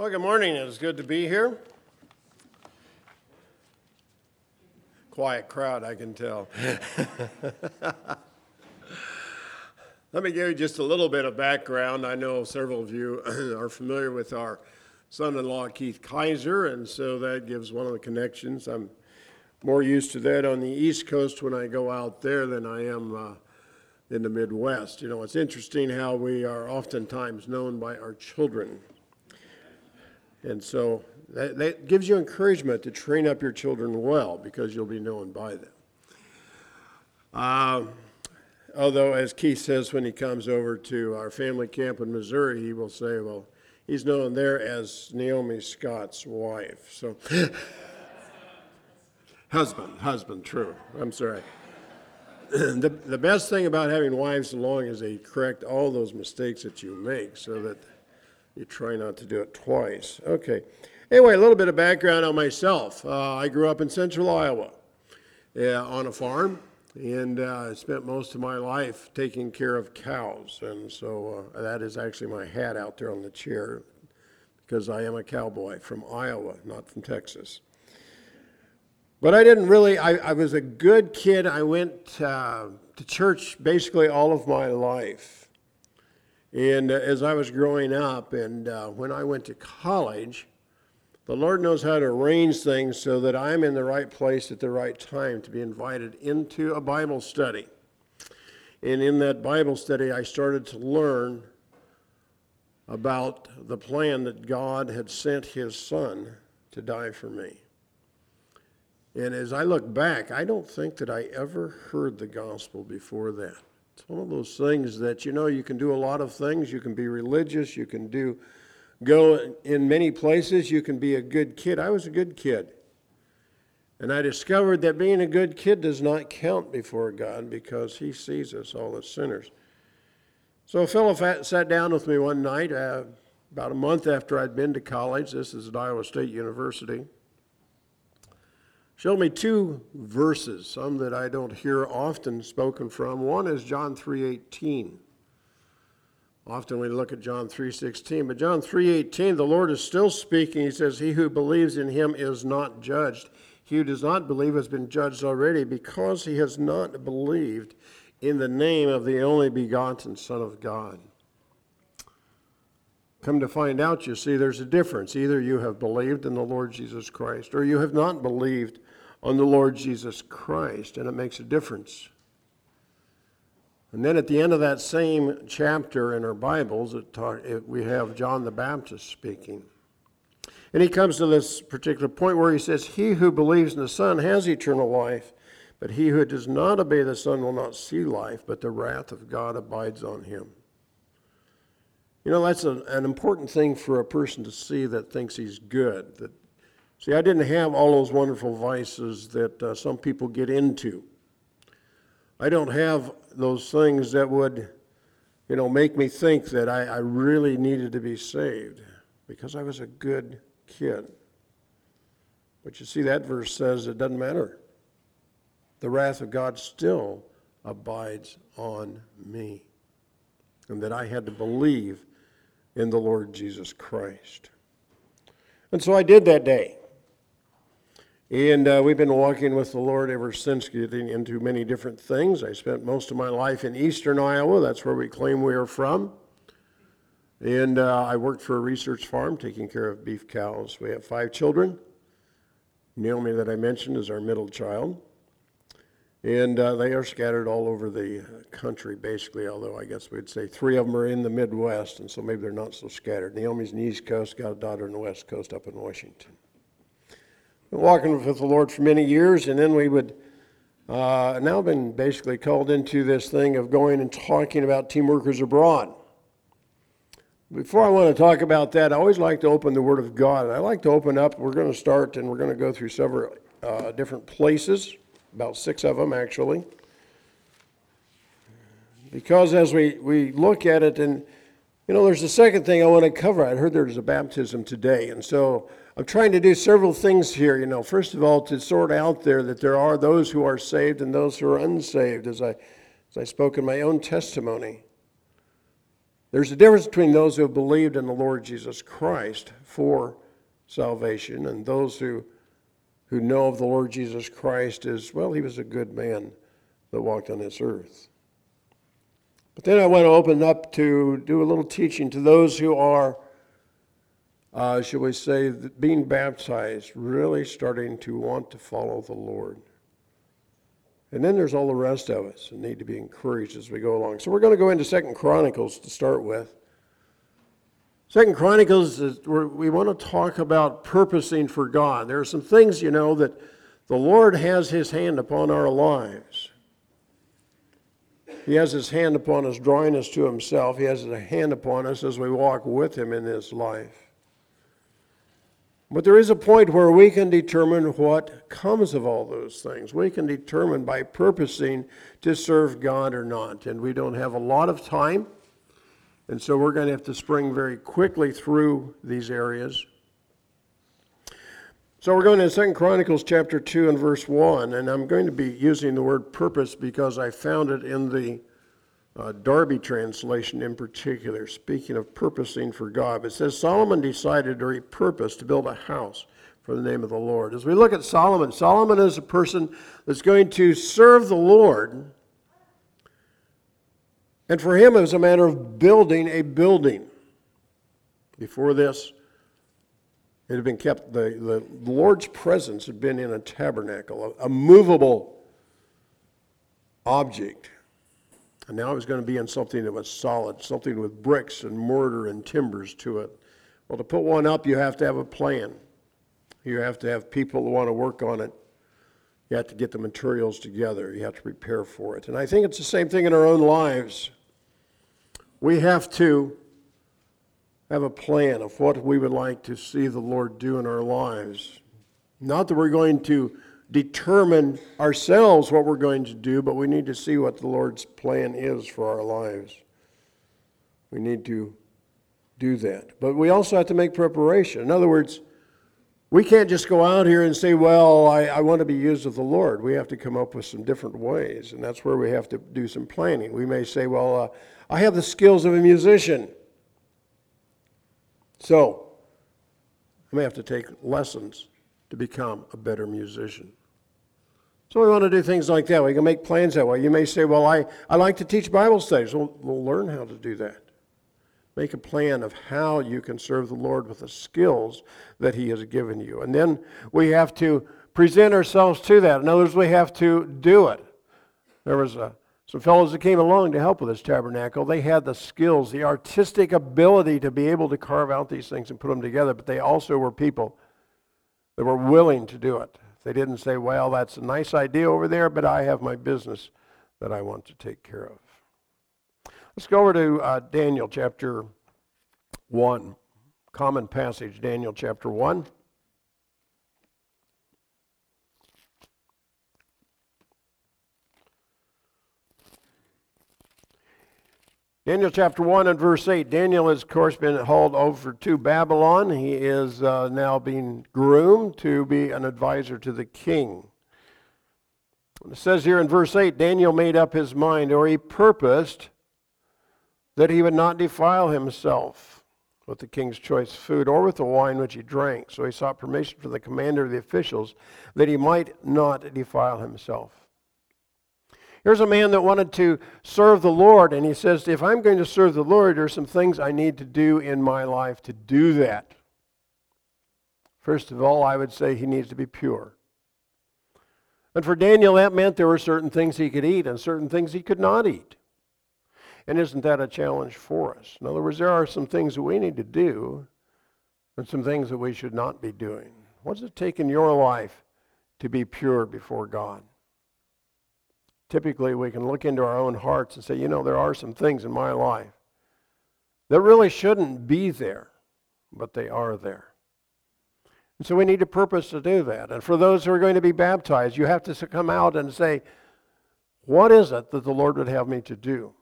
Well, good morning. It's good to be here. Quiet crowd, I can tell. Let me give you just a little bit of background. I know several of you are familiar with our son in law, Keith Kaiser, and so that gives one of the connections. I'm more used to that on the East Coast when I go out there than I am uh, in the Midwest. You know, it's interesting how we are oftentimes known by our children. And so that, that gives you encouragement to train up your children well because you'll be known by them. Uh, although, as Keith says when he comes over to our family camp in Missouri, he will say, well, he's known there as Naomi Scott's wife. So, husband, husband, true. I'm sorry. the, the best thing about having wives along is they correct all those mistakes that you make so that you try not to do it twice. Okay. Anyway, a little bit of background on myself. Uh, I grew up in central Iowa uh, on a farm and uh, I spent most of my life taking care of cows. And so uh, that is actually my hat out there on the chair because I am a cowboy from Iowa, not from Texas. But I didn't really, I, I was a good kid. I went uh, to church basically all of my life. And uh, as I was growing up, and uh, when I went to college, the Lord knows how to arrange things so that I'm in the right place at the right time to be invited into a Bible study. And in that Bible study, I started to learn about the plan that God had sent His Son to die for me. And as I look back, I don't think that I ever heard the gospel before that. It's one of those things that, you know, you can do a lot of things. You can be religious, you can do go in many places, you can be a good kid. I was a good kid. And I discovered that being a good kid does not count before God because He sees us all as sinners. So a fellow sat down with me one night, uh, about a month after I'd been to college. This is at Iowa State University showed me two verses, some that I don't hear often spoken from. One is John 3:18. Often we look at John 3:16, but John 3:18, the Lord is still speaking. He says, "He who believes in him is not judged. He who does not believe has been judged already because he has not believed in the name of the only begotten Son of God." Come to find out, you see, there's a difference. Either you have believed in the Lord Jesus Christ or you have not believed on the Lord Jesus Christ, and it makes a difference. And then at the end of that same chapter in our Bibles, it talk, it, we have John the Baptist speaking. And he comes to this particular point where he says, He who believes in the Son has eternal life, but he who does not obey the Son will not see life, but the wrath of God abides on him. You know, that's a, an important thing for a person to see that thinks he's good, that See, I didn't have all those wonderful vices that uh, some people get into. I don't have those things that would, you know, make me think that I, I really needed to be saved because I was a good kid. But you see, that verse says it doesn't matter. The wrath of God still abides on me, and that I had to believe in the Lord Jesus Christ. And so I did that day. And uh, we've been walking with the Lord ever since, getting into many different things. I spent most of my life in eastern Iowa. That's where we claim we are from. And uh, I worked for a research farm taking care of beef cows. We have five children. Naomi, that I mentioned, is our middle child. And uh, they are scattered all over the country, basically, although I guess we'd say three of them are in the Midwest, and so maybe they're not so scattered. Naomi's in the East Coast, got a daughter in the West Coast up in Washington walking with the Lord for many years, and then we would uh, now been basically called into this thing of going and talking about team workers abroad. Before I want to talk about that, I always like to open the Word of God. I like to open up, we're going to start and we're going to go through several uh, different places, about six of them actually. Because as we, we look at it, and you know, there's a second thing I want to cover. I heard there's a baptism today, and so I'm trying to do several things here, you know. First of all, to sort out there that there are those who are saved and those who are unsaved, as I, as I spoke in my own testimony. There's a difference between those who have believed in the Lord Jesus Christ for salvation and those who, who know of the Lord Jesus Christ as, well, he was a good man that walked on this earth. But then I want to open up to do a little teaching to those who are, uh, shall we say, being baptized, really starting to want to follow the Lord. And then there's all the rest of us that need to be encouraged as we go along. So we're going to go into Second Chronicles to start with. Second Chronicles is we want to talk about purposing for God. There are some things, you know, that the Lord has His hand upon our lives. He has His hand upon us, drawing us to Himself. He has a hand upon us as we walk with Him in this life. But there is a point where we can determine what comes of all those things. We can determine by purposing to serve God or not. And we don't have a lot of time. And so we're going to have to spring very quickly through these areas. So we're going to Second Chronicles chapter 2 and verse 1. And I'm going to be using the word purpose because I found it in the uh, Darby translation in particular, speaking of purposing for God. It says Solomon decided or he purposed to build a house for the name of the Lord. As we look at Solomon, Solomon is a person that's going to serve the Lord. And for him, it was a matter of building a building. Before this, it had been kept, the, the Lord's presence had been in a tabernacle, a, a movable object. And now it was going to be in something that was solid, something with bricks and mortar and timbers to it. Well, to put one up, you have to have a plan. You have to have people who want to work on it. You have to get the materials together. You have to prepare for it. And I think it's the same thing in our own lives. We have to have a plan of what we would like to see the Lord do in our lives. Not that we're going to determine ourselves what we're going to do, but we need to see what the Lord's plan is for our lives. We need to do that. But we also have to make preparation. In other words, we can't just go out here and say, well, I, I, want to be used of the Lord. We have to come up with some different ways, and that's where we have to do some planning. We may say, well, uh, I have the skills of a musician. So, I may have to take lessons to become a better musician. So we want to do things like that. We can make plans that way. You may say, well, I, I like to teach Bible studies. Well, we'll learn how to do that. Make a plan of how you can serve the Lord with the skills that He has given you. And then we have to present ourselves to that. In other words, we have to do it. There was a, some fellows that came along to help with this tabernacle. They had the skills, the artistic ability to be able to carve out these things and put them together, but they also were people that were willing to do it. They didn't say, well, that's a nice idea over there, but I have my business that I want to take care of. Let's go over to uh, Daniel chapter 1. Common passage, Daniel chapter 1. Daniel chapter 1 and verse 8. Daniel has, of course, been hauled over to Babylon. He is uh, now being groomed to be an advisor to the king. It says here in verse 8 Daniel made up his mind, or he purposed, that he would not defile himself with the king's choice food or with the wine which he drank. So he sought permission from the commander of the officials that he might not defile himself. Here's a man that wanted to serve the Lord, and he says, If I'm going to serve the Lord, there's some things I need to do in my life to do that. First of all, I would say he needs to be pure. And for Daniel, that meant there were certain things he could eat and certain things he could not eat. And isn't that a challenge for us? In other words, there are some things that we need to do and some things that we should not be doing. What does it take in your life to be pure before God? Typically we can look into our own hearts and say, you know, there are some things in my life that really shouldn't be there, but they are there. And so we need a purpose to do that. And for those who are going to be baptized, you have to come out and say, what is it that the Lord would have me to do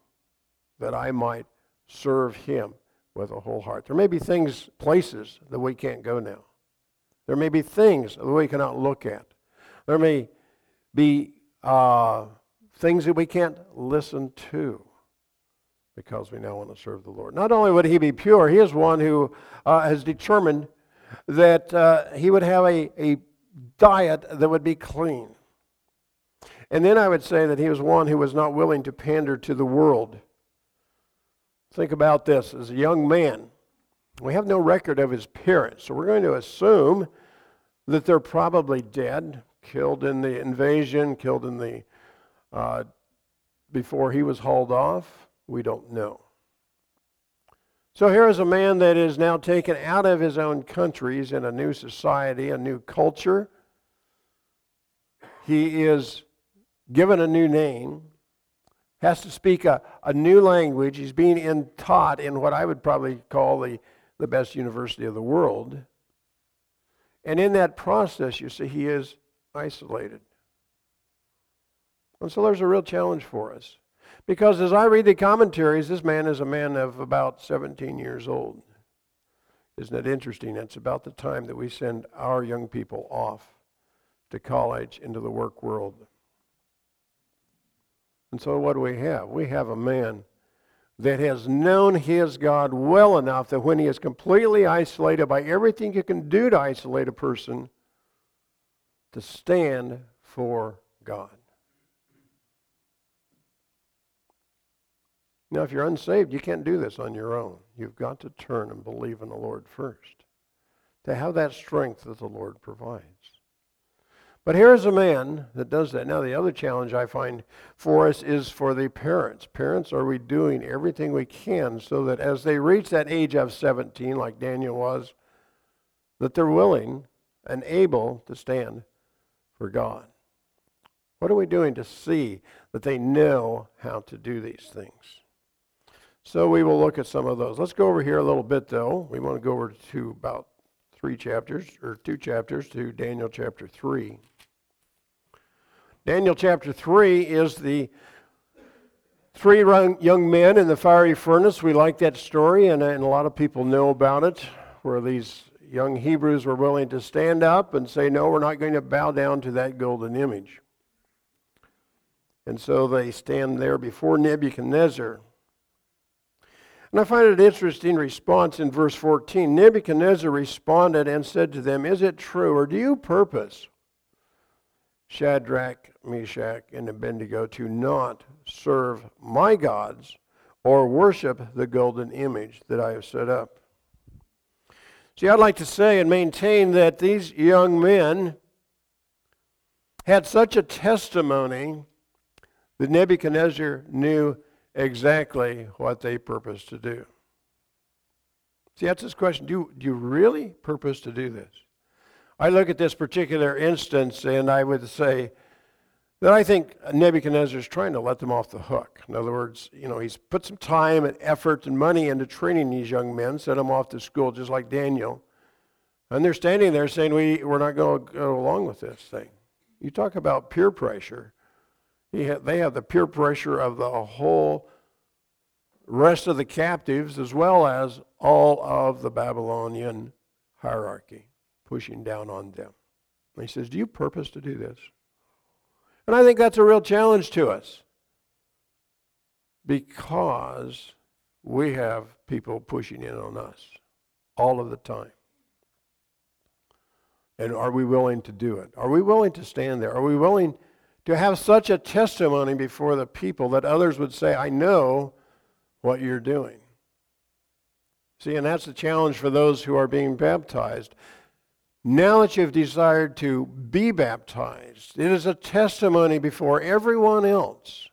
that I might serve Him with a whole heart? There may be things, places that we can't go now. There may be things that we cannot look at. There may be uh, things that we can't listen to because we now want to serve the Lord. Not only would he be pure, he is one who uh, has determined that uh, he would have a, a diet that would be clean. And then I would say that he was one who was not willing to pander to the world. Think about this as a young man, we have no record of his parents, so we're going to assume that they're probably dead, killed in the invasion, killed in the uh, before he was hauled off. We don't know. So here is a man that is now taken out of his own countries in a new society, a new culture. He is given a new name, has to speak a, a new language. He's being in, taught in what I would probably call the, the best university of the world. And in that process, you see, he is isolated. And so there's a real challenge for us. Because as I read the commentaries, this man is a man of about 17 years old. Isn't it interesting? It's about the time that we send our young people off to college, into the work world. And so what do we have? We have a man that has known his God well enough that when he is completely isolated by everything you can do to isolate a person, to stand for God. Now, if you're unsaved, you can't do this on your own. You've got to turn and believe in the Lord first to have that strength that the Lord provides. But here's a man that does that. Now, the other challenge I find for us is for the parents. Parents, are we doing everything we can so that as they reach that age of 17, like Daniel was, that they're willing and able to stand for God? What are we doing to see that they know how to do these things? So we will look at some of those. Let's go over here a little bit, though. We want to go over to about three chapters, or two chapters, to Daniel chapter 3. Daniel chapter 3 is the three young men in the fiery furnace. We like that story, and, and a lot of people know about it, where these young Hebrews were willing to stand up and say, No, we're not going to bow down to that golden image. And so they stand there before Nebuchadnezzar. And I find it an interesting response in verse 14. Nebuchadnezzar responded and said to them, Is it true, or do you purpose Shadrach, Meshach, and Abednego to not serve my gods or worship the golden image that I have set up. See, I'd like to say and maintain that these young men had such a testimony that Nebuchadnezzar knew exactly what they purposed to do. See, that's this question. Do you, do you really purpose to do this? I look at this particular instance and I would say that I think Nebuchadnezzar is trying to let them off the hook. In other words, you know, he's put some time and effort and money into training these young men, sent them off to school just like Daniel. And they're standing there saying, we, we're not going to go along with this thing. You talk about peer pressure. They have the peer pressure of the whole rest of the captives as well as all of the Babylonian hierarchy pushing down on them. And he says, Do you purpose to do this? And I think that's a real challenge to us because we have people pushing in on us all of the time. And are we willing to do it? Are we willing to stand there? Are we willing to have such a testimony before the people that others would say, I know what you're doing? See, and that's the challenge for those who are being baptized. Now that you've desired to be baptized, it is a testimony before everyone else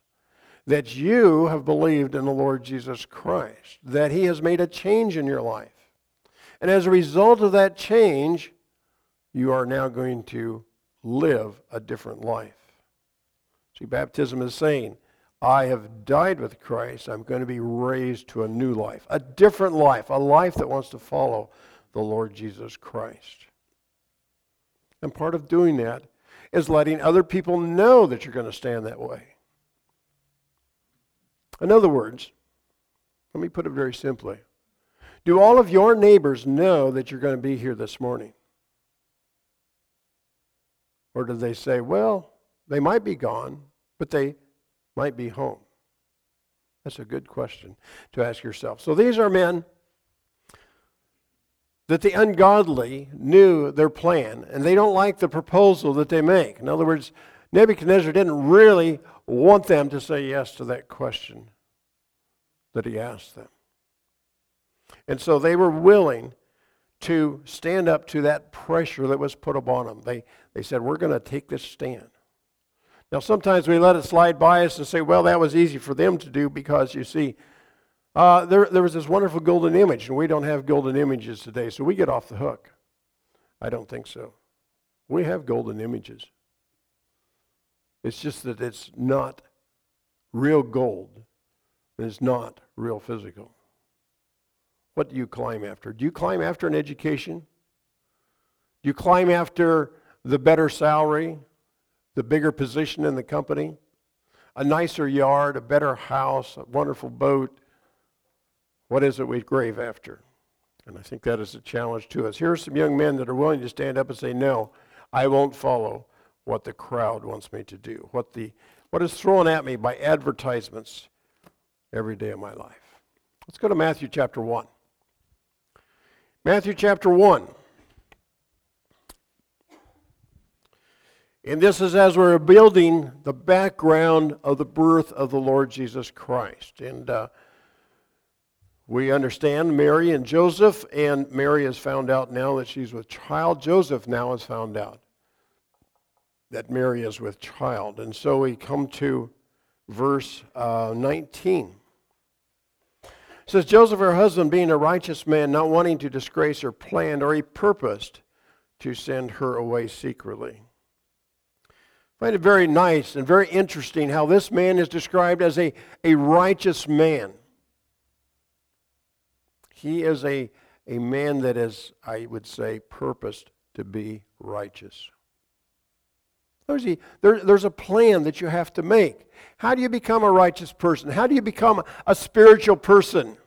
that you have believed in the Lord Jesus Christ, that He has made a change in your life. And as a result of that change, you are now going to live a different life. See, baptism is saying, I have died with Christ. I'm going to be raised to a new life, a different life, a life that wants to follow the Lord Jesus Christ. And part of doing that is letting other people know that you're going to stand that way. In other words, let me put it very simply. Do all of your neighbors know that you're going to be here this morning? Or do they say, well, they might be gone, but they might be home? That's a good question to ask yourself. So these are men that the ungodly knew their plan, and they don't like the proposal that they make. In other words, Nebuchadnezzar didn't really want them to say yes to that question that he asked them. And so they were willing to stand up to that pressure that was put upon them. They, they said, We're going to take this stand. Now, sometimes we let it slide by us and say, Well, that was easy for them to do because, you see, uh, there, there was this wonderful golden image, and we don't have golden images today, so we get off the hook. I don't think so. We have golden images. It's just that it's not real gold, and it's not real physical. What do you climb after? Do you climb after an education? Do you climb after the better salary, the bigger position in the company, a nicer yard, a better house, a wonderful boat? What is it we crave after? And I think that is a challenge to us. Here are some young men that are willing to stand up and say, No, I won't follow what the crowd wants me to do, what, the, what is thrown at me by advertisements every day of my life. Let's go to Matthew chapter 1. Matthew chapter 1. And this is as we're building the background of the birth of the Lord Jesus Christ. And uh, we understand Mary and Joseph, and Mary has found out now that she's with child. Joseph now has found out that Mary is with child. And so we come to verse uh, 19. It says, Joseph, her husband, being a righteous man, not wanting to disgrace her, planned or he purposed to send her away secretly. Find it very nice and very interesting how this man is described as a, a righteous man. He is a, a man that is, I would say, purposed to be righteous. There's a, there, there's a plan that you have to make. How do you become a righteous person? How do you become a spiritual person?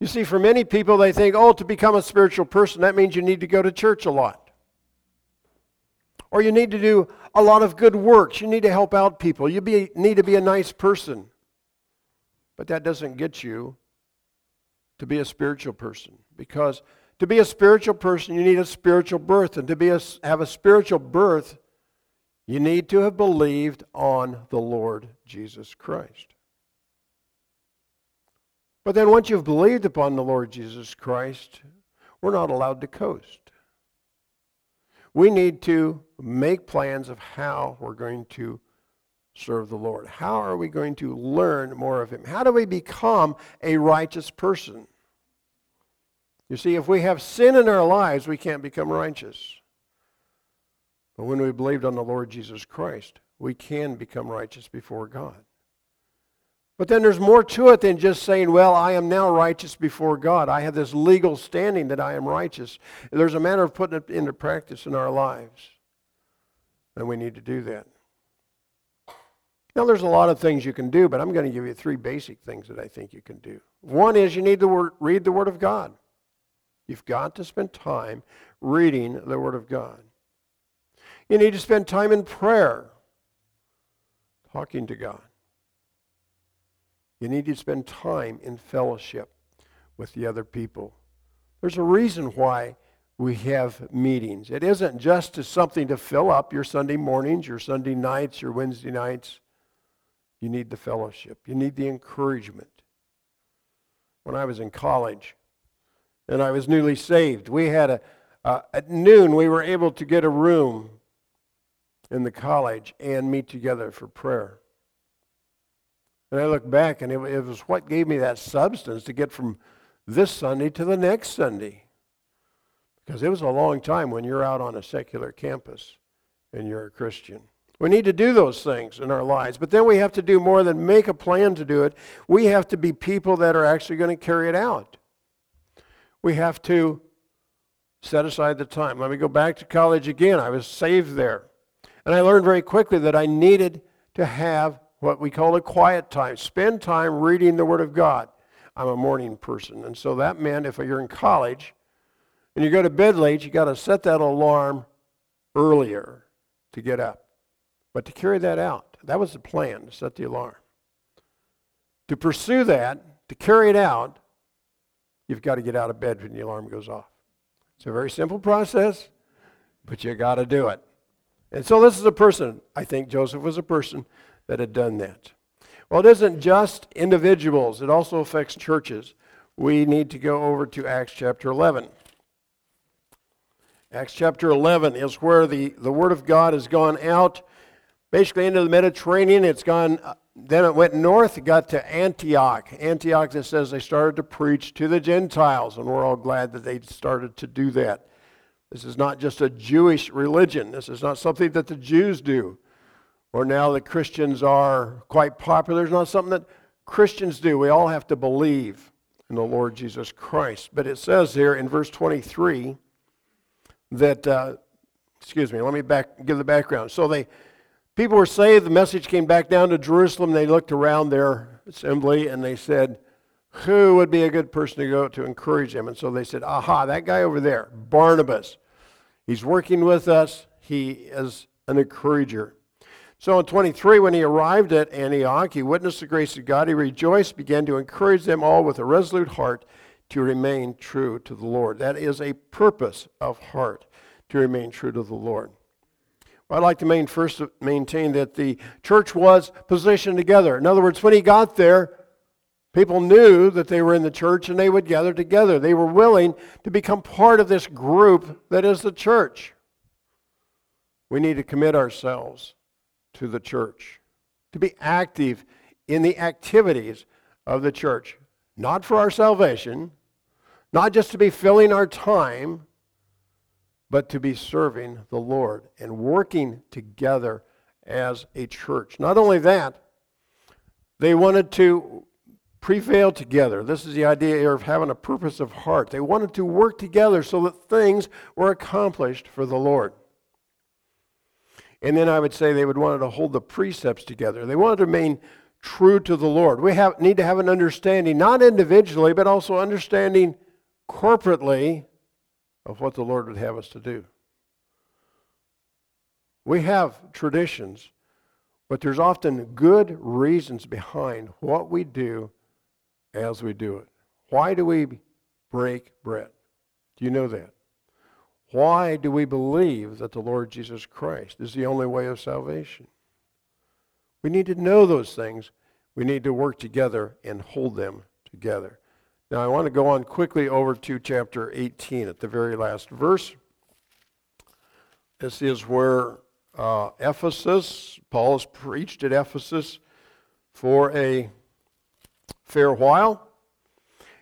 You see, for many people, they think, oh, to become a spiritual person, that means you need to go to church a lot. Or you need to do a lot of good works. You need to help out people. You be, need to be a nice person. But that doesn't get you to be a spiritual person. Because to be a spiritual person, you need a spiritual birth. And to be a, have a spiritual birth, you need to have believed on the Lord Jesus Christ. But then once you've believed upon the Lord Jesus Christ, we're not allowed to coast. We need to make plans of how we're going to serve the Lord? How are we going to learn more of Him? How do we become a righteous person? You see, if we have sin in our lives, we can't become righteous. But when we believed on the Lord Jesus Christ, we can become righteous before God. But then there's more to it than just saying, well, I am now righteous before God. I have this legal standing that I am righteous. There's a manner of putting it into practice in our lives. And we need to do that. Now, there's a lot of things you can do, but I'm going to give you three basic things that I think you can do. One is you need to read the Word of God. You've got to spend time reading the Word of God. You need to spend time in prayer, talking to God. You need to spend time in fellowship with the other people. There's a reason why we have meetings. It isn't just to something to fill up your Sunday mornings, your Sunday nights, your Wednesday nights. You need the fellowship. You need the encouragement. When I was in college and I was newly saved, we had a, at noon, we were able to get a room in the college and meet together for prayer. And I look back, and it, it was what gave me that substance to get from this Sunday to the next Sunday. Because it was a long time when you're out on a secular campus and you're a Christian. We need to do those things in our lives, but then we have to do more than make a plan to do it. We have to be people that are actually going to carry it out. We have to set aside the time. Let me go back to college again. I was saved there. And I learned very quickly that I needed to have what we call a quiet time. Spend time reading the Word of God. I'm a morning person. And so that meant if you're in college and you go to bed late, you got to set that alarm earlier to get up. But to carry that out, that was the plan, to set the alarm. To pursue that, to carry it out, you've got to get out of bed when the alarm goes off. It's a very simple process, but you got to do it. And so this is a person, I think Joseph was a person that had done that. Well, it isn't just individuals, it also affects churches. We need to go over to Acts chapter 11. Acts chapter 11 is where the, the Word of God has gone out, basically into the Mediterranean. It's gone, uh, then it went north, got to Antioch. Antioch, it says they started to preach to the Gentiles, and we're all glad that they started to do that. This is not just a Jewish religion. This is not something that the Jews do. Or now that Christians are quite popular. It's not something that Christians do. We all have to believe in the Lord Jesus Christ. But it says here in verse 23 that, uh, excuse me, let me back, give the background. So they, people were saved. The message came back down to Jerusalem. They looked around their assembly and they said, who would be a good person to go to encourage him? And so they said, aha, that guy over there, Barnabas. He's working with us. He is an encourager. So in 23, when he arrived at Antioch, he witnessed the grace of God. He rejoiced, began to encourage them all with a resolute heart to remain true to the Lord. That is a purpose of heart, to remain true to the Lord. I'd like to main, first maintain that the church was positioned together. In other words, when he got there, People knew that they were in the church and they would gather together. They were willing to become part of this group that is the church. We need to commit ourselves to the church, to be active in the activities of the church, not for our salvation, not just to be filling our time, but to be serving the Lord and working together as a church. Not only that, they wanted to prevail together. This is the idea of having a purpose of heart. They wanted to work together so that things were accomplished for the Lord. And then I would say they would want to hold the precepts together. They wanted to remain true to the Lord. We have, need to have an understanding, not individually, but also understanding corporately of what the Lord would have us to do. We have traditions, but there's often good reasons behind what we do as we do it. Why do we break bread? Do you know that? Why do we believe that the Lord Jesus Christ is the only way of salvation? We need to know those things. We need to work together and hold them together. Now, I want to go on quickly over to chapter 18 at the very last verse. This is where uh, Ephesus, Paul has preached at Ephesus for a fair while,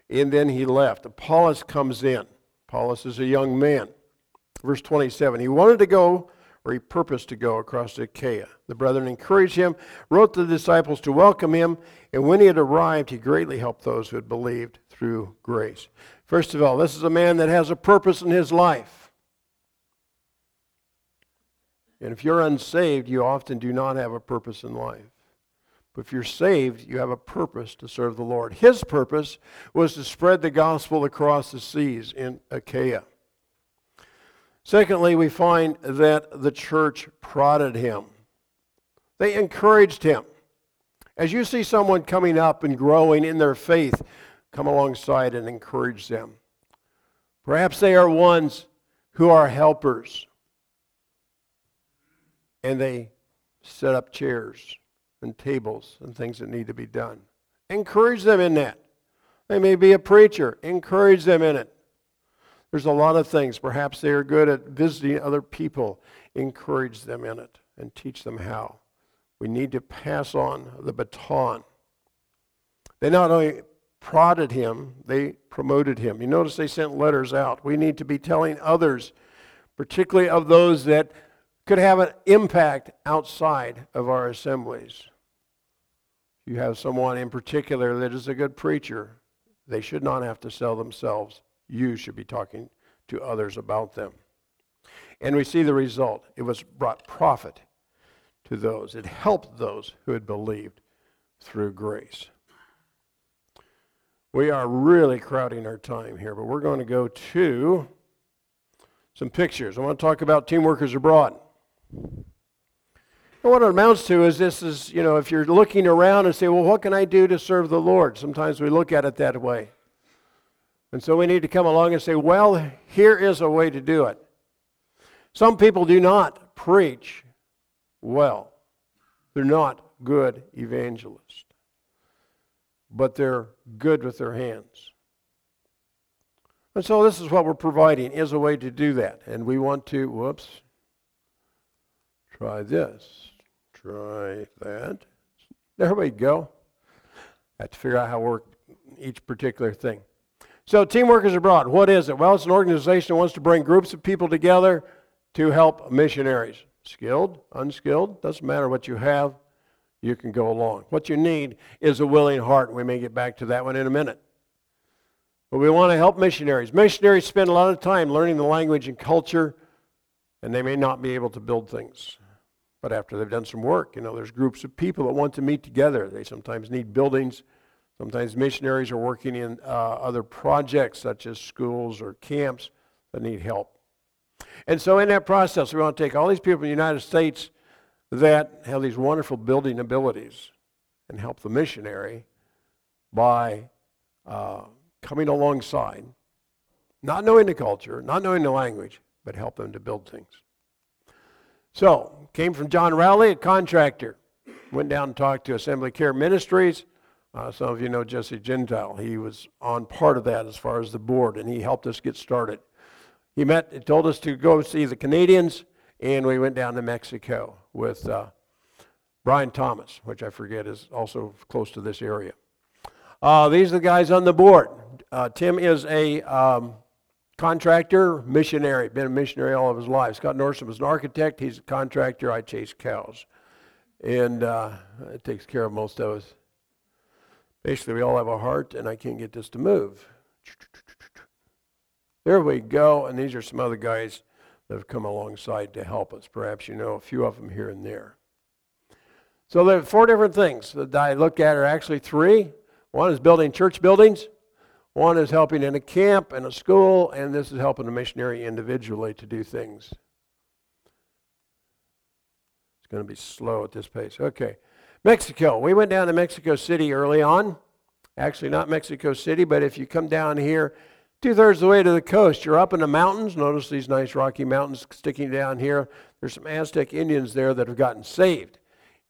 and then he left. Apollos comes in. Apollos is a young man. Verse 27 He wanted to go, or he purposed to go across to Achaia. The brethren encouraged him, wrote to the disciples to welcome him, and when he had arrived, he greatly helped those who had believed through grace. First of all, this is a man that has a purpose in his life. And if you're unsaved, you often do not have a purpose in life. But if you're saved, you have a purpose to serve the Lord. His purpose was to spread the gospel across the seas in Achaia. Secondly, we find that the church prodded him. They encouraged him. As you see someone coming up and growing in their faith, come alongside and encourage them. Perhaps they are ones who are helpers and they set up chairs and tables and things that need to be done. Encourage them in that. They may be a preacher. Encourage them in it. There's a lot of things. Perhaps they are good at visiting other people. Encourage them in it and teach them how. We need to pass on the baton. They not only prodded him, they promoted him. You notice they sent letters out. We need to be telling others, particularly of those that could have an impact outside of our assemblies you have someone in particular that is a good preacher, they should not have to sell themselves. You should be talking to others about them. And we see the result. It was brought profit to those. It helped those who had believed through grace. We are really crowding our time here, but we're going to go to some pictures. I want to talk about team workers abroad. And what it amounts to is this is, you know, if you're looking around and say, well, what can I do to serve the Lord? Sometimes we look at it that way. And so we need to come along and say, well, here is a way to do it. Some people do not preach well, they're not good evangelists, but they're good with their hands. And so this is what we're providing is a way to do that. And we want to, whoops, try this, try that. There we go. I have to figure out how to work each particular thing. So Teamworkers Abroad, what is it? Well, it's an organization that wants to bring groups of people together to help missionaries. Skilled, unskilled, doesn't matter what you have, you can go along. What you need is a willing heart. We may get back to that one in a minute. But we want to help missionaries. Missionaries spend a lot of time learning the language and culture, and they may not be able to build things. But after they've done some work, you know, there's groups of people that want to meet together. They sometimes need buildings. Sometimes missionaries are working in uh, other projects, such as schools or camps, that need help. And so, in that process, we want to take all these people in the United States that have these wonderful building abilities and help the missionary by uh, coming alongside, not knowing the culture, not knowing the language, but help them to build things. So, came from John Rowley, a contractor. Went down and talked to Assembly Care Ministries. Uh, some of you know Jesse Gentile. He was on part of that as far as the board, and he helped us get started. He met, and told us to go see the Canadians, and we went down to Mexico with uh, Brian Thomas, which I forget is also close to this area. Uh, these are the guys on the board. Uh, Tim is a um, contractor, missionary, been a missionary all of his life. Scott Nordstrom is an architect. He's a contractor. I chase cows. And uh, it takes care of most of us. Basically, we all have a heart, and I can't get this to move. There we go. And these are some other guys that have come alongside to help us. Perhaps you know a few of them here and there. So there are four different things that I look at are actually three. One is building church buildings. One is helping in a camp and a school, and this is helping a missionary individually to do things. It's going to be slow at this pace. Okay. Mexico. We went down to Mexico City early on. Actually, not Mexico City, but if you come down here, two thirds of the way to the coast, you're up in the mountains. Notice these nice rocky mountains sticking down here. There's some Aztec Indians there that have gotten saved.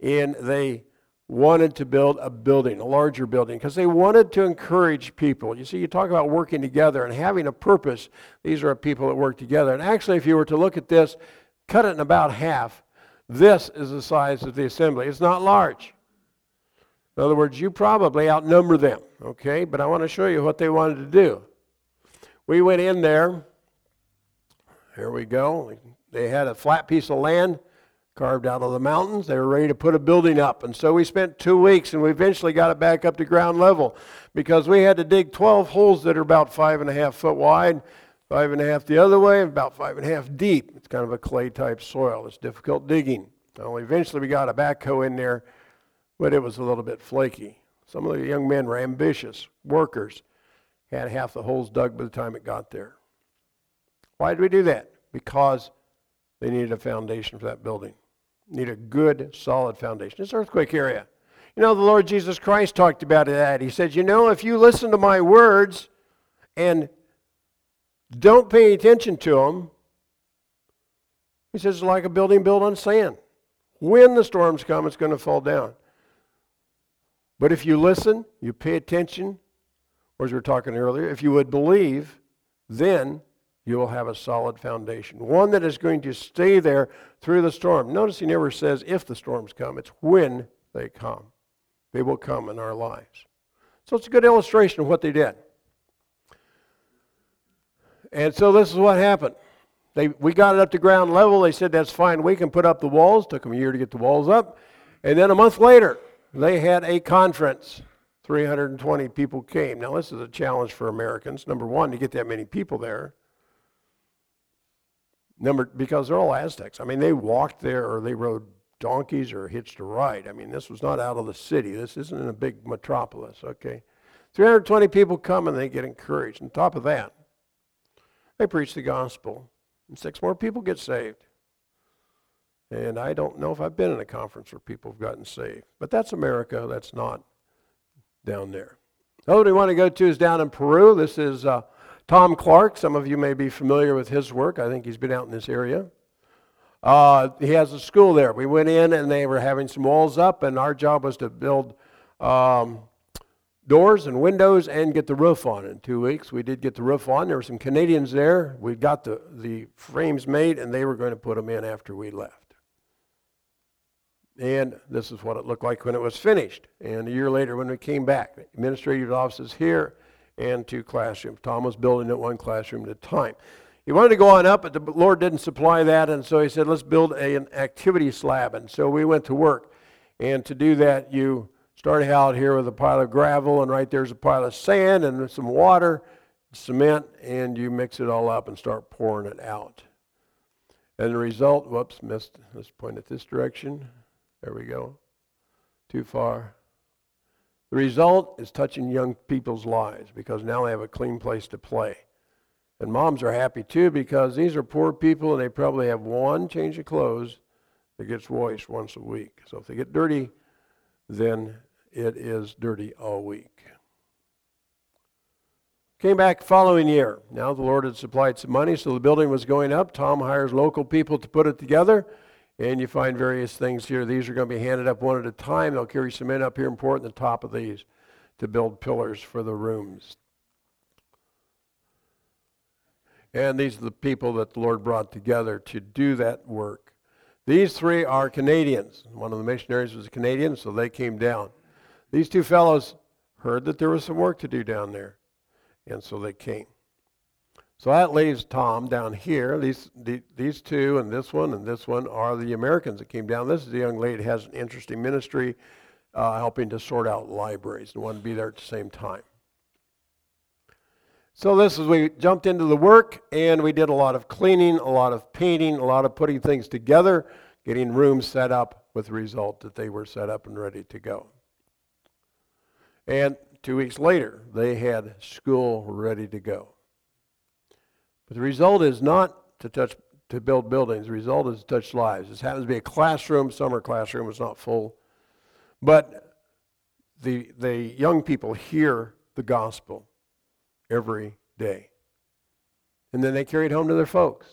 And they wanted to build a building, a larger building, because they wanted to encourage people. You see, you talk about working together and having a purpose. These are people that work together. And actually, if you were to look at this, cut it in about half, this is the size of the assembly. It's not large. In other words, you probably outnumber them, okay? But I want to show you what they wanted to do. We went in there. Here we go. They had a flat piece of land carved out of the mountains. They were ready to put a building up. And so we spent two weeks and we eventually got it back up to ground level because we had to dig 12 holes that are about five and a half foot wide, five and a half the other way, about five and a half deep. It's kind of a clay type soil. It's difficult digging. Well, eventually we got a backhoe in there, but it was a little bit flaky. Some of the young men were ambitious workers, had half the holes dug by the time it got there. Why did we do that? Because they needed a foundation for that building. Need a good, solid foundation. This earthquake area. You know, the Lord Jesus Christ talked about that. He said, You know, if you listen to my words and don't pay attention to them, he says, it's like a building built on sand. When the storms come, it's going to fall down. But if you listen, you pay attention, or as we were talking earlier, if you would believe, then you will have a solid foundation. One that is going to stay there through the storm. Notice he never says if the storms come, it's when they come. They will come in our lives. So it's a good illustration of what they did. And so this is what happened. They, we got it up to ground level. They said, that's fine. We can put up the walls. Took them a year to get the walls up. And then a month later, they had a conference. 320 people came. Now, this is a challenge for Americans. Number one, to get that many people there. Number because they're all Aztecs. I mean, they walked there or they rode donkeys or hitched a ride. I mean, this was not out of the city. This isn't in a big metropolis, okay? 320 people come and they get encouraged. On top of that, they preach the gospel, and six more people get saved. And I don't know if I've been in a conference where people have gotten saved. But that's America. That's not down there. Other we want to go to is down in Peru. This is uh, Tom Clark. Some of you may be familiar with his work. I think he's been out in this area. Uh, he has a school there. We went in and they were having some walls up, and our job was to build um, doors and windows and get the roof on in two weeks. We did get the roof on. There were some Canadians there. We got the, the frames made, and they were going to put them in after we left. And this is what it looked like when it was finished. And a year later, when we came back, administrative offices here and two classrooms. Tom was building it one classroom at a time. He wanted to go on up, but the Lord didn't supply that, and so he said, let's build a, an activity slab. And so we went to work. And to do that, you start out here with a pile of gravel, and right there's a pile of sand and some water, cement, and you mix it all up and start pouring it out. And the result, whoops, missed. Let's point it this direction. There we go. Too far. The result is touching young people's lives because now they have a clean place to play. And moms are happy too because these are poor people and they probably have one change of clothes that gets washed once a week. So if they get dirty, then it is dirty all week. Came back following year. Now the Lord had supplied some money, so the building was going up. Tom hires local people to put it together. And you find various things here. These are going to be handed up one at a time. They'll carry cement up here and pour it in the top of these to build pillars for the rooms. And these are the people that the Lord brought together to do that work. These three are Canadians. One of the missionaries was a Canadian, so they came down. These two fellows heard that there was some work to do down there, and so they came. So that leaves Tom down here. These, the, these two and this one and this one are the Americans that came down. This is the young lady that has an interesting ministry uh, helping to sort out libraries and wanted to be there at the same time. So this is, we jumped into the work and we did a lot of cleaning, a lot of painting, a lot of putting things together, getting rooms set up with the result that they were set up and ready to go. And two weeks later, they had school ready to go. But the result is not to touch to build buildings. The result is to touch lives. This happens to be a classroom, summer classroom. It's not full, but the the young people hear the gospel every day, and then they carry it home to their folks,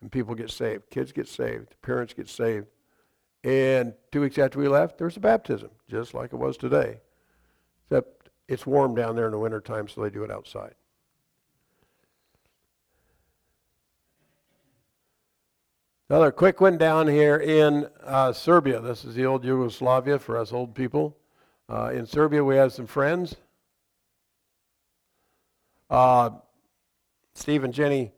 and people get saved. Kids get saved. Parents get saved. And two weeks after we left, there was a baptism, just like it was today. It's warm down there in the wintertime, so they do it outside. Another quick one down here in uh, Serbia. This is the old Yugoslavia for us old people. Uh, in Serbia, we have some friends. Uh, Steve and Jenny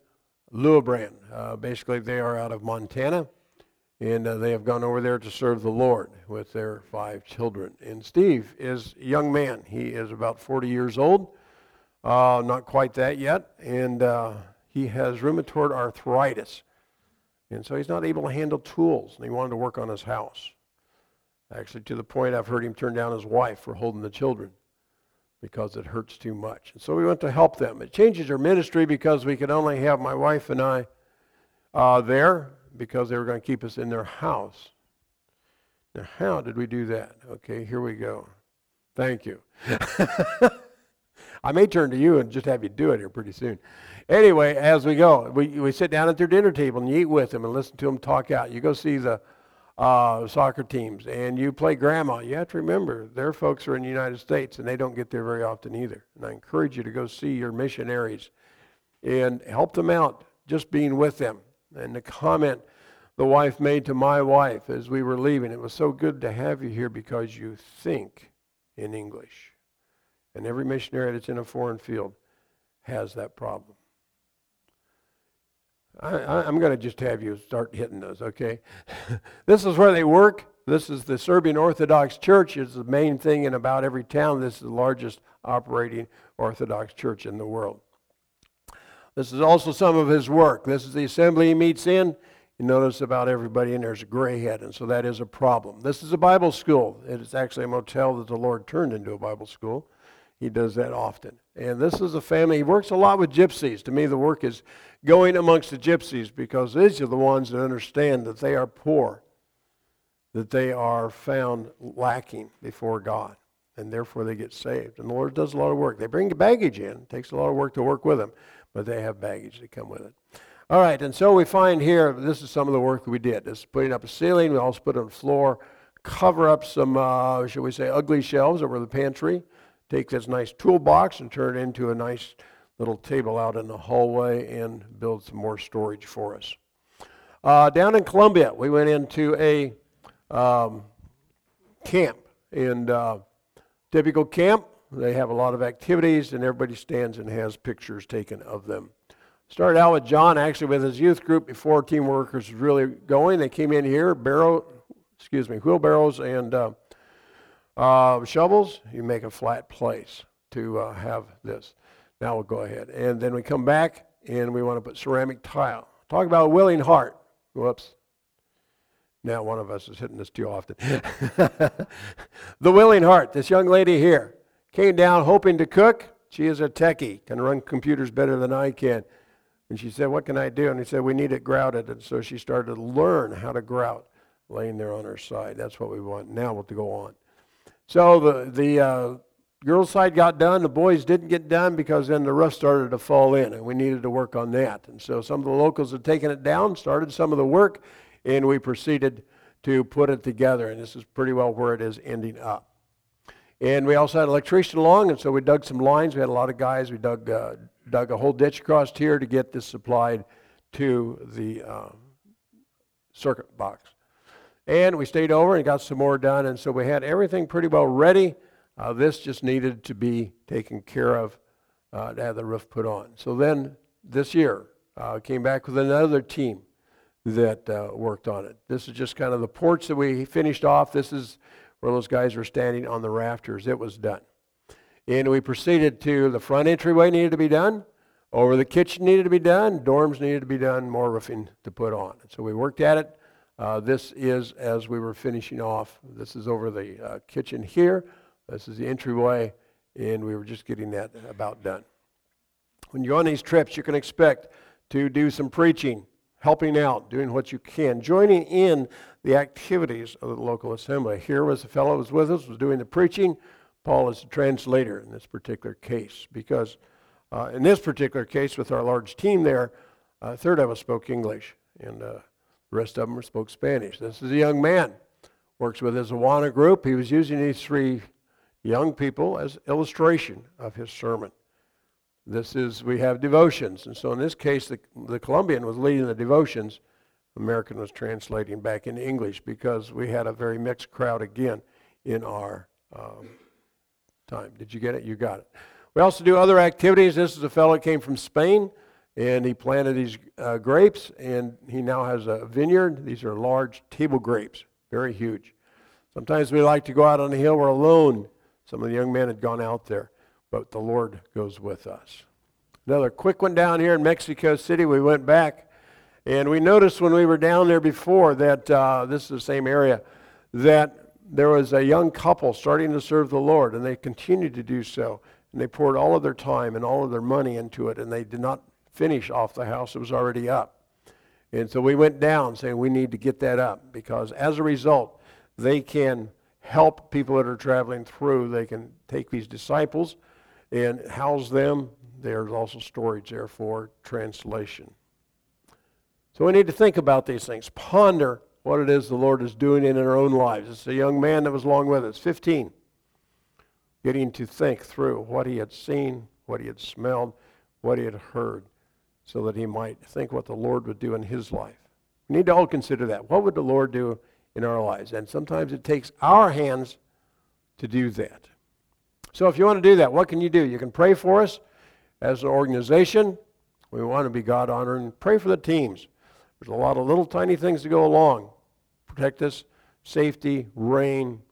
Luabrand. Uh, basically, they are out of Montana, and uh, they have gone over there to serve the Lord with their five children. And Steve is a young man. He is about 40 years old, uh, not quite that yet, and he has rheumatoid arthritis. And so he's not able to handle tools, and he wanted to work on his house. Actually, to the point I've heard him turn down his wife for holding the children because it hurts too much. And so we went to help them. It changes our ministry because we could only have my wife and I uh, there because they were going to keep us in their house. Now, how did we do that? Okay, here we go. Thank you. I may turn to you and just have you do it here pretty soon. Anyway, as we go, we, we sit down at their dinner table and you eat with them and listen to them talk out. You go see the uh, soccer teams and you play grandma. You have to remember their folks are in the United States and they don't get there very often either. And I encourage you to go see your missionaries and help them out just being with them. And the comment the wife made to my wife as we were leaving, it was so good to have you here because you think in English. And every missionary that's in a foreign field has that problem. I, am going to just have you start hitting those, okay? this is where they work. This is the Serbian Orthodox Church. It's the main thing in about every town. This is the largest operating Orthodox church in the world. This is also some of his work. This is the assembly he meets in. You notice about everybody in there is a gray head, and so that is a problem. This is a Bible school. It is actually a motel that the Lord turned into a Bible school. He does that often. And this is a family. He works a lot with gypsies. To me, the work is going amongst the gypsies because these are the ones that understand that they are poor that they are found lacking before God, and therefore they get saved. And the Lord does a lot of work. They bring baggage in. It takes a lot of work to work with them, but they have baggage that come with it. All right, and so we find here, this is some of the work we did. This is putting up a ceiling. We also put on the floor, cover up some, uh, shall we say, ugly shelves over the pantry. Take this nice toolbox and turn it into a nice little table out in the hallway and build some more storage for us. Uh, down in Colombia, we went into a um, camp. And uh, typical camp, they have a lot of activities, and everybody stands and has pictures taken of them. Started out with John, actually, with his youth group before Team Workers was really going. They came in here, barrow, excuse me, wheelbarrows and uh, uh, shovels. You make a flat place to uh, have this. Now we'll go ahead. And then we come back, and we want to put ceramic tile. Talk about a willing heart. Whoops. Now one of us is hitting this too often. the willing heart, this young lady here, came down hoping to cook. She is a techie, can run computers better than I can. And she said, What can I do? And he said, We need it grouted. And so she started to learn how to grout, laying there on her side. That's what we want now to go on. So the, the uh, girls' side got done. The boys didn't get done because then the roof started to fall in, and we needed to work on that. And so some of the locals had taken it down, started some of the work, and we proceeded to put it together. And this is pretty well where it is ending up. And we also had an electrician along, and so we dug some lines. We had a lot of guys. We dug, uh, dug a whole ditch across here to get this supplied to the uh, circuit box. And we stayed over and got some more done, and so we had everything pretty well ready. Uh, this just needed to be taken care of uh, to have the roof put on. So then this year, uh, came back with another team that uh, worked on it. This is just kind of the porch that we finished off. This is where those guys were standing on the rafters. It was done. And we proceeded to the front entryway needed to be done. Over the kitchen needed to be done. Dorms needed to be done. More roofing to put on. So we worked at it. Uh, this is as we were finishing off. This is over the uh, kitchen here. This is the entryway. And we were just getting that about done. When you're on these trips, you can expect to do some preaching helping out, doing what you can, joining in the activities of the local assembly. Here was a fellow who was with us, was doing the preaching. Paul is the translator in this particular case because uh, in this particular case, with our large team there, a third of us spoke English, and uh, the rest of them spoke Spanish. This is a young man, works with his Awana group. He was using these three young people as illustration of his sermon. This is, we have devotions. And so in this case, the, the Colombian was leading the devotions. American was translating back into English because we had a very mixed crowd again in our um, time. Did you get it? You got it. We also do other activities. This is a fellow that came from Spain, and he planted these uh, grapes, and he now has a vineyard. These are large table grapes, very huge. Sometimes we like to go out on the hill. We're alone. Some of the young men had gone out there but the Lord goes with us. Another quick one down here in Mexico City. We went back and we noticed when we were down there before that uh, this is the same area that there was a young couple starting to serve the Lord, and they continued to do so. And they poured all of their time and all of their money into it, and they did not finish off the house. It was already up. And so we went down saying we need to get that up because as a result, they can help people that are traveling through. They can take these disciples and house them. There's also storage there for translation. So we need to think about these things, ponder what it is the Lord is doing in our own lives. It's a young man that was along with us, 15, getting to think through what he had seen, what he had smelled, what he had heard, so that he might think what the Lord would do in his life. We need to all consider that. What would the Lord do in our lives? And sometimes it takes our hands to do that. So if you want to do that, what can you do? You can pray for us as an organization. We want to be God honoring. Pray for the teams. There's a lot of little tiny things to go along. Protect us, safety, rain,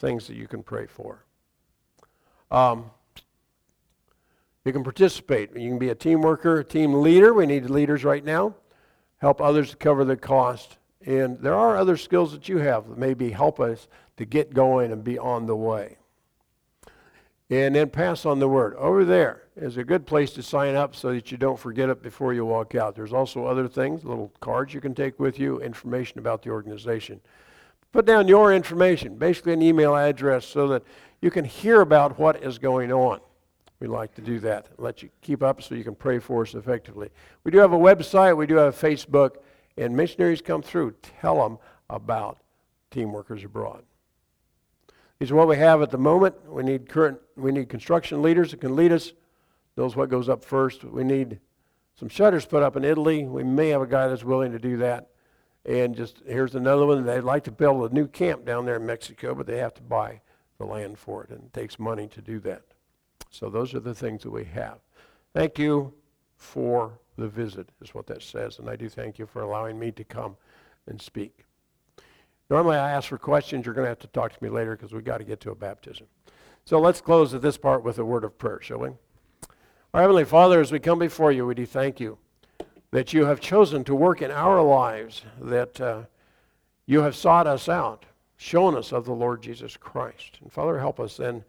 things that you can pray for. Um, you can participate. You can be a team worker, a team leader. We need leaders right now. Help others to cover the cost. And there are other skills that you have that maybe help us to get going and be on the way and then pass on the word. Over there is a good place to sign up so that you don't forget it before you walk out. There's also other things, little cards you can take with you, information about the organization. Put down your information, basically an email address, so that you can hear about what is going on. We like to do that, let you keep up so you can pray for us effectively. We do have a website, we do have Facebook, and missionaries come through. Tell them about Team Workers Abroad. These are what we have at the moment. We need current, we need construction leaders that can lead us, knows what goes up first. We need some shutters put up in Italy. We may have a guy that's willing to do that. And just here's another one. They'd like to build a new camp down there in Mexico, but they have to buy the land for it, and it takes money to do that. So those are the things that we have. Thank you for the visit, is what that says. And I do thank you for allowing me to come and speak. Normally, I ask for questions. You're going to have to talk to me later because we've got to get to a baptism. So let's close at this part with a word of prayer, shall we? Our Heavenly Father, as we come before you, we do thank you that you have chosen to work in our lives, that uh, you have sought us out, shown us of the Lord Jesus Christ. And Father, help us then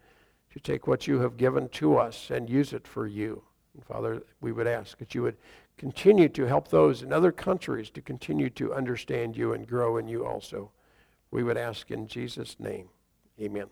to take what you have given to us and use it for you. And Father, we would ask that you would continue to help those in other countries to continue to understand you and grow in you also. We would ask in Jesus' name. Amen.